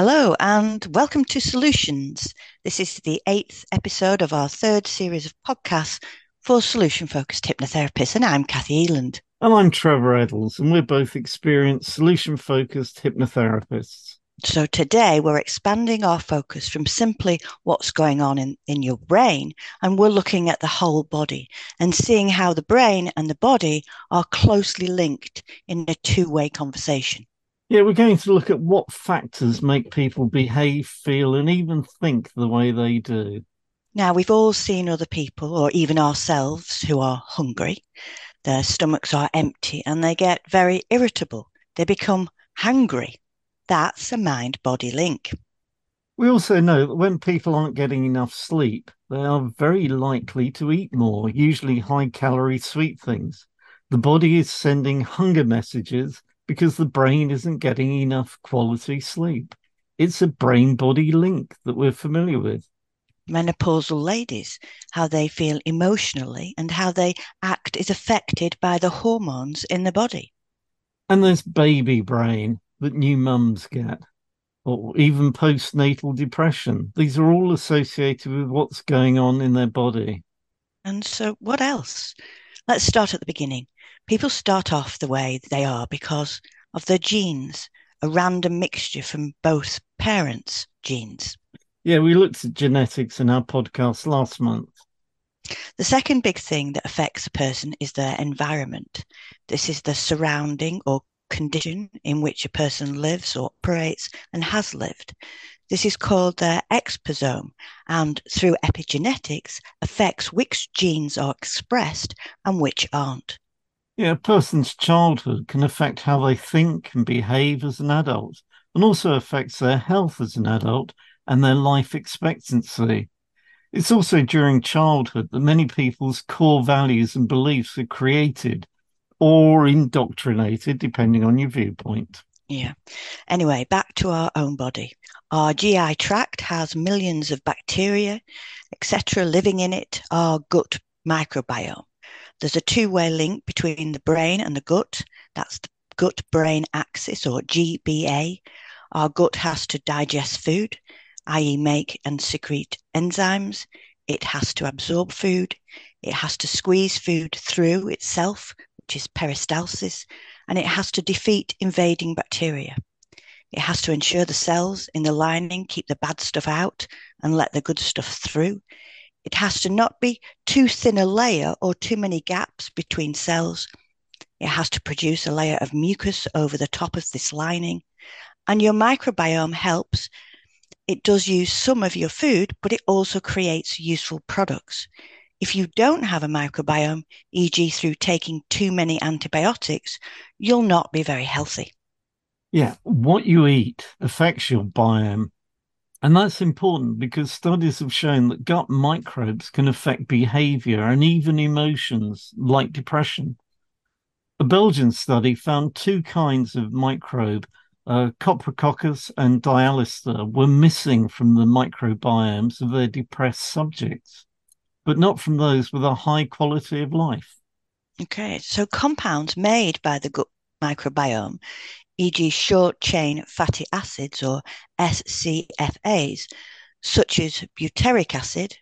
Hello, and welcome to Solutions. This is the eighth episode of our third series of podcasts for solution focused hypnotherapists, and I'm Kathy Eland. And I'm Trevor Eddles, and we're both experienced solution focused hypnotherapists. So today we're expanding our focus from simply what's going on in, in your brain, and we're looking at the whole body and seeing how the brain and the body are closely linked in a two way conversation. Yeah, we're going to look at what factors make people behave, feel, and even think the way they do. Now, we've all seen other people or even ourselves who are hungry. Their stomachs are empty and they get very irritable. They become hangry. That's a mind body link. We also know that when people aren't getting enough sleep, they are very likely to eat more, usually high calorie sweet things. The body is sending hunger messages because the brain isn't getting enough quality sleep. It's a brain body link that we're familiar with. Menopausal ladies, how they feel emotionally and how they act is affected by the hormones in the body. And there's baby brain that new mums get, or even postnatal depression. These are all associated with what's going on in their body. And so, what else? Let's start at the beginning. People start off the way they are because of their genes, a random mixture from both parents' genes. Yeah, we looked at genetics in our podcast last month. The second big thing that affects a person is their environment. This is the surrounding or condition in which a person lives or operates and has lived. This is called their exposome and through epigenetics affects which genes are expressed and which aren't. Yeah, a person's childhood can affect how they think and behave as an adult, and also affects their health as an adult and their life expectancy. It's also during childhood that many people's core values and beliefs are created or indoctrinated, depending on your viewpoint. Yeah. Anyway, back to our own body. Our GI tract has millions of bacteria, etc., living in it, our gut microbiome. There's a two way link between the brain and the gut. That's the gut brain axis or GBA. Our gut has to digest food, i.e., make and secrete enzymes. It has to absorb food. It has to squeeze food through itself, which is peristalsis, and it has to defeat invading bacteria. It has to ensure the cells in the lining keep the bad stuff out and let the good stuff through. It has to not be too thin a layer or too many gaps between cells. It has to produce a layer of mucus over the top of this lining. And your microbiome helps. It does use some of your food, but it also creates useful products. If you don't have a microbiome, e.g., through taking too many antibiotics, you'll not be very healthy. Yeah, what you eat affects your biome and that's important because studies have shown that gut microbes can affect behavior and even emotions like depression. A Belgian study found two kinds of microbe, uh, Coprococcus and Dialister, were missing from the microbiomes of their depressed subjects, but not from those with a high quality of life. Okay, so compounds made by the gut microbiome e.g., short chain fatty acids or SCFAs, such as butyric acid,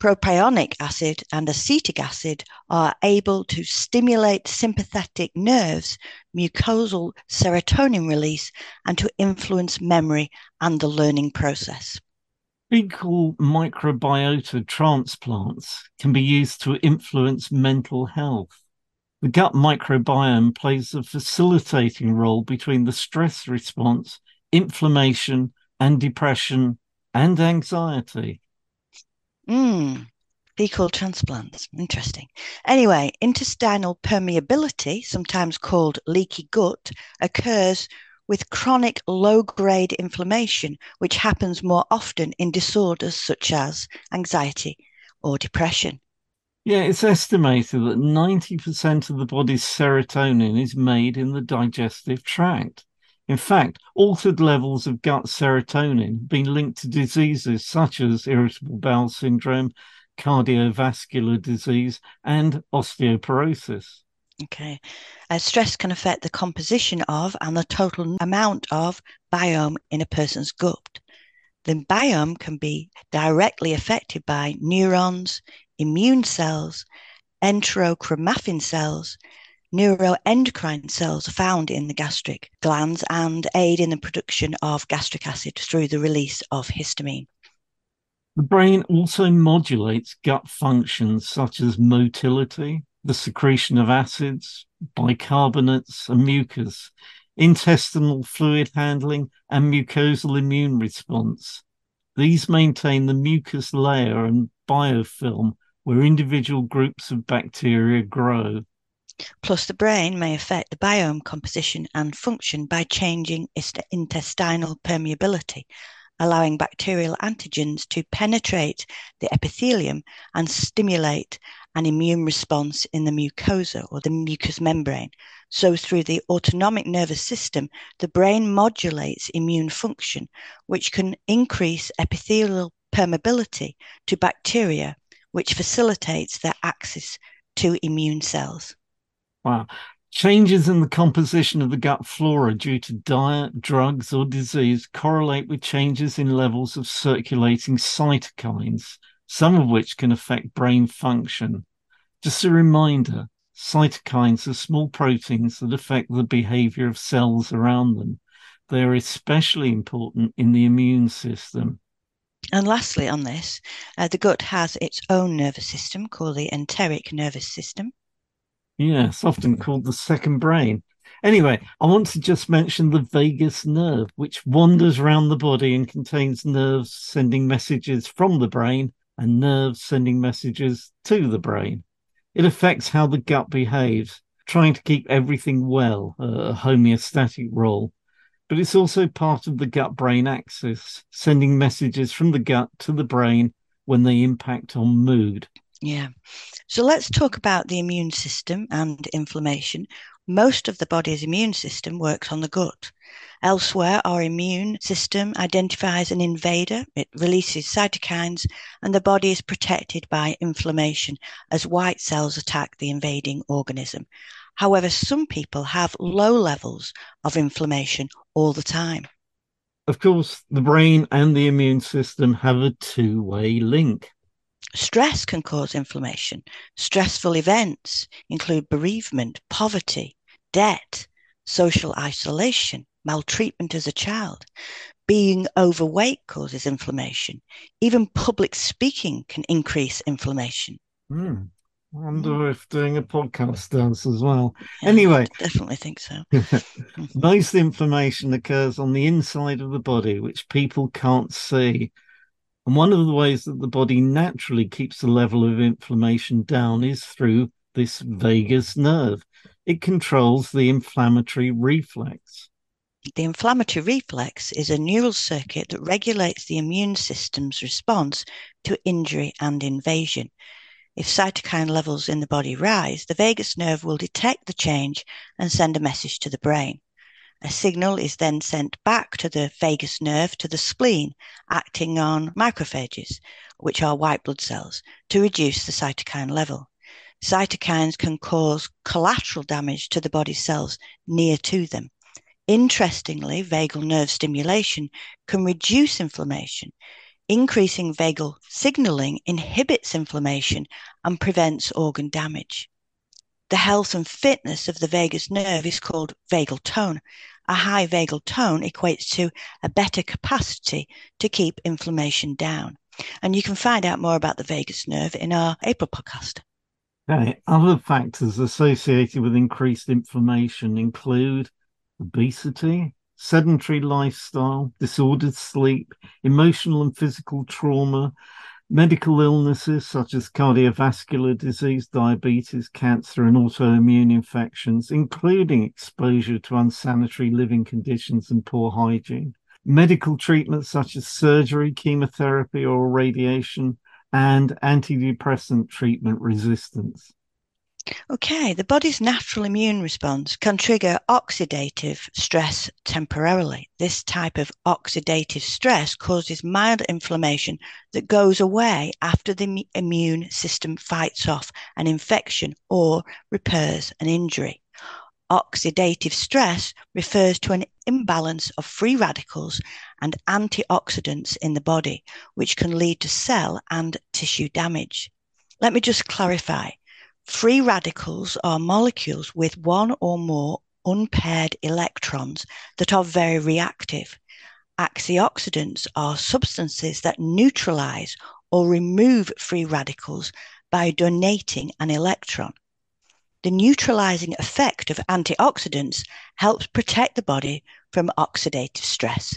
propionic acid, and acetic acid, are able to stimulate sympathetic nerves, mucosal serotonin release, and to influence memory and the learning process. Fecal microbiota transplants can be used to influence mental health. The gut microbiome plays a facilitating role between the stress response, inflammation, and depression and anxiety. Mm, fecal transplants. Interesting. Anyway, intestinal permeability, sometimes called leaky gut, occurs with chronic low grade inflammation, which happens more often in disorders such as anxiety or depression. Yeah, it's estimated that 90% of the body's serotonin is made in the digestive tract. In fact, altered levels of gut serotonin have been linked to diseases such as irritable bowel syndrome, cardiovascular disease, and osteoporosis. Okay. Uh, stress can affect the composition of and the total amount of biome in a person's gut. The biome can be directly affected by neurons, immune cells, enterochromaffin cells, neuroendocrine cells found in the gastric glands and aid in the production of gastric acid through the release of histamine. The brain also modulates gut functions such as motility, the secretion of acids, bicarbonates, and mucus, intestinal fluid handling, and mucosal immune response. These maintain the mucus layer and biofilm where individual groups of bacteria grow. Plus, the brain may affect the biome composition and function by changing intestinal permeability, allowing bacterial antigens to penetrate the epithelium and stimulate an immune response in the mucosa or the mucous membrane. So, through the autonomic nervous system, the brain modulates immune function, which can increase epithelial permeability to bacteria, which facilitates their access to immune cells. Wow. Changes in the composition of the gut flora due to diet, drugs, or disease correlate with changes in levels of circulating cytokines, some of which can affect brain function. Just a reminder cytokines are small proteins that affect the behavior of cells around them. They are especially important in the immune system. And lastly, on this, uh, the gut has its own nervous system called the enteric nervous system. Yes, often called the second brain. Anyway, I want to just mention the vagus nerve, which wanders around the body and contains nerves sending messages from the brain and nerves sending messages to the brain. It affects how the gut behaves, trying to keep everything well, a homeostatic role. But it's also part of the gut brain axis, sending messages from the gut to the brain when they impact on mood. Yeah. So let's talk about the immune system and inflammation. Most of the body's immune system works on the gut. Elsewhere, our immune system identifies an invader, it releases cytokines, and the body is protected by inflammation as white cells attack the invading organism. However, some people have low levels of inflammation all the time. Of course, the brain and the immune system have a two way link. Stress can cause inflammation. Stressful events include bereavement, poverty, debt, social isolation, maltreatment as a child. Being overweight causes inflammation. Even public speaking can increase inflammation. Mm. I wonder if doing a podcast does as well. Yeah, anyway, I definitely think so. Mm-hmm. Most inflammation occurs on the inside of the body, which people can't see. And one of the ways that the body naturally keeps the level of inflammation down is through this vagus nerve. It controls the inflammatory reflex. The inflammatory reflex is a neural circuit that regulates the immune system's response to injury and invasion. If cytokine levels in the body rise, the vagus nerve will detect the change and send a message to the brain. A signal is then sent back to the vagus nerve to the spleen, acting on macrophages, which are white blood cells, to reduce the cytokine level. Cytokines can cause collateral damage to the body cells near to them. Interestingly, vagal nerve stimulation can reduce inflammation. Increasing vagal signaling inhibits inflammation and prevents organ damage. The health and fitness of the vagus nerve is called vagal tone. A high vagal tone equates to a better capacity to keep inflammation down. And you can find out more about the vagus nerve in our April podcast. Okay. Other factors associated with increased inflammation include obesity, sedentary lifestyle, disordered sleep, emotional and physical trauma, medical illnesses such as cardiovascular disease, diabetes, cancer, and autoimmune infections, including exposure to unsanitary living conditions and poor hygiene, medical treatments such as surgery, chemotherapy, or radiation, and antidepressant treatment resistance. Okay, the body's natural immune response can trigger oxidative stress temporarily. This type of oxidative stress causes mild inflammation that goes away after the immune system fights off an infection or repairs an injury. Oxidative stress refers to an imbalance of free radicals and antioxidants in the body, which can lead to cell and tissue damage. Let me just clarify Free radicals are molecules with one or more unpaired electrons that are very reactive. Antioxidants are substances that neutralize or remove free radicals by donating an electron. The neutralizing effect of antioxidants helps protect the body from oxidative stress.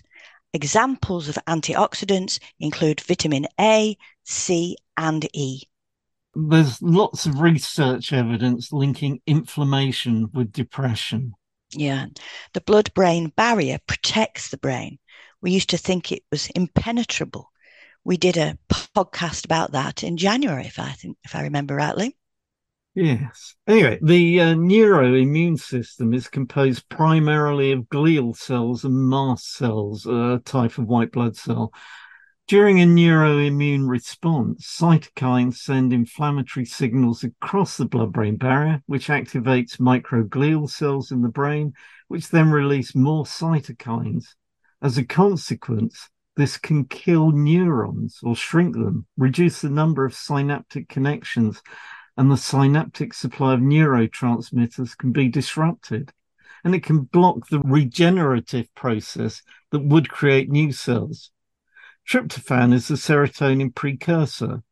Examples of antioxidants include vitamin A, C, and E there's lots of research evidence linking inflammation with depression. Yeah. The blood brain barrier protects the brain. We used to think it was impenetrable. We did a podcast about that in January, if I think, if I remember rightly. Yes. Anyway, the uh, neuroimmune system is composed primarily of glial cells and mast cells, a type of white blood cell, during a neuroimmune response, cytokines send inflammatory signals across the blood brain barrier, which activates microglial cells in the brain, which then release more cytokines. As a consequence, this can kill neurons or shrink them, reduce the number of synaptic connections, and the synaptic supply of neurotransmitters can be disrupted. And it can block the regenerative process that would create new cells. Tryptophan is the serotonin precursor.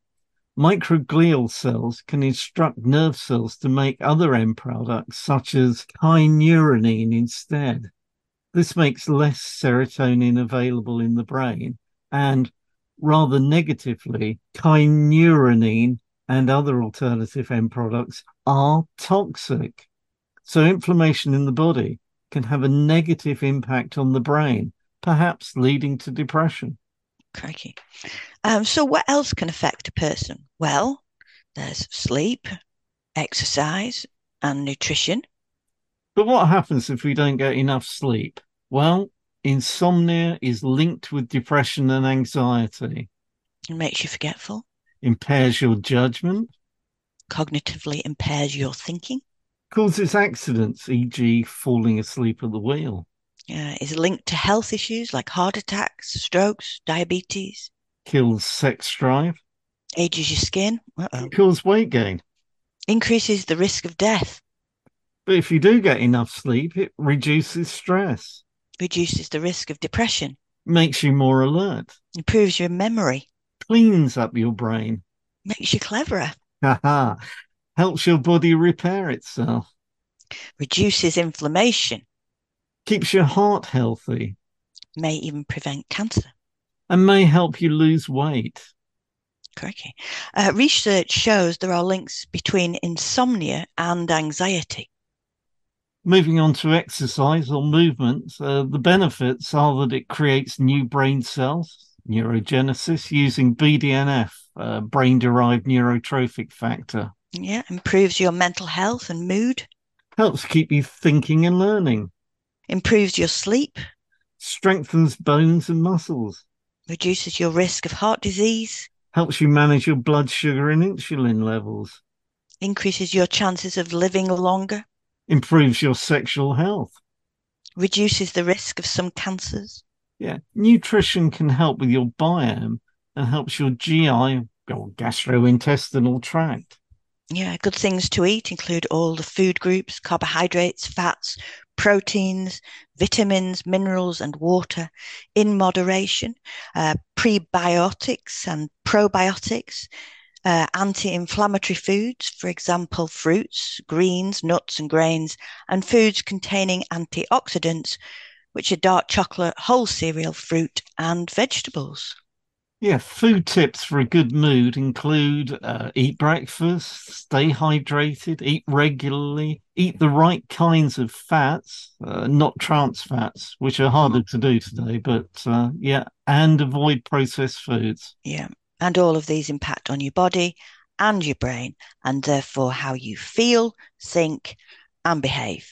Microglial cells can instruct nerve cells to make other end products, such as kynurenine, instead. This makes less serotonin available in the brain, and rather negatively, kynurenine and other alternative end products are toxic. So, inflammation in the body can have a negative impact on the brain, perhaps leading to depression. Crikey. Um, so, what else can affect a person? Well, there's sleep, exercise, and nutrition. But what happens if we don't get enough sleep? Well, insomnia is linked with depression and anxiety. It makes you forgetful. Impairs your judgment. Cognitively impairs your thinking. Causes accidents, e.g., falling asleep at the wheel uh, is linked to health issues like heart attacks, strokes, diabetes. Kills sex drive. Ages your skin. Kills weight gain. Increases the risk of death. But if you do get enough sleep, it reduces stress. Reduces the risk of depression. Makes you more alert. Improves your memory. Cleans up your brain. Makes you cleverer. Haha. Helps your body repair itself. Reduces inflammation keeps your heart healthy, may even prevent cancer, and may help you lose weight. Correctly. Uh, research shows there are links between insomnia and anxiety. Moving on to exercise or movement, uh, the benefits are that it creates new brain cells, neurogenesis, using BDNF, uh, brain derived neurotrophic factor. Yeah, improves your mental health and mood. Helps keep you thinking and learning improves your sleep, strengthens bones and muscles, reduces your risk of heart disease, helps you manage your blood sugar and insulin levels, increases your chances of living longer, improves your sexual health, reduces the risk of some cancers. Yeah, nutrition can help with your biome and helps your GI or gastrointestinal tract. Yeah, good things to eat include all the food groups, carbohydrates, fats, proteins, vitamins, minerals, and water in moderation, uh, prebiotics and probiotics, uh, anti inflammatory foods, for example, fruits, greens, nuts, and grains, and foods containing antioxidants, which are dark chocolate, whole cereal, fruit, and vegetables. Yeah, food tips for a good mood include uh, eat breakfast, stay hydrated, eat regularly, eat the right kinds of fats, uh, not trans fats, which are harder to do today, but uh, yeah, and avoid processed foods. Yeah, and all of these impact on your body and your brain, and therefore how you feel, think, and behave.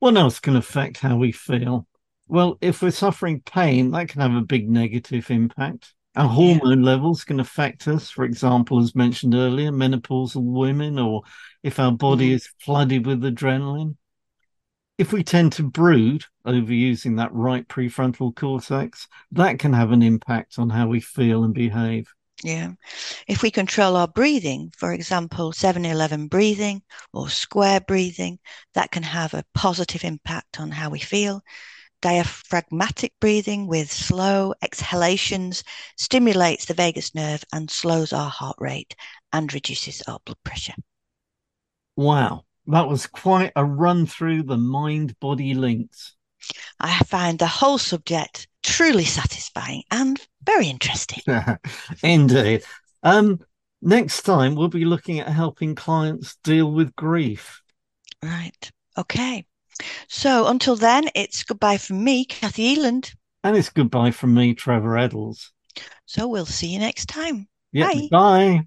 What else can affect how we feel? Well, if we're suffering pain, that can have a big negative impact. Our hormone yeah. levels can affect us, for example, as mentioned earlier, menopausal women, or if our body mm. is flooded with adrenaline. If we tend to brood over using that right prefrontal cortex, that can have an impact on how we feel and behave. Yeah. If we control our breathing, for example, 7 11 breathing or square breathing, that can have a positive impact on how we feel diaphragmatic breathing with slow exhalations stimulates the vagus nerve and slows our heart rate and reduces our blood pressure. Wow, that was quite a run through the mind body links. I find the whole subject truly satisfying and very interesting. Indeed. Um, next time, we'll be looking at helping clients deal with grief. Right. Okay. So until then, it's goodbye from me, Kathy Eland. And it's goodbye from me, Trevor Eddles. So we'll see you next time. Yeah, bye. bye.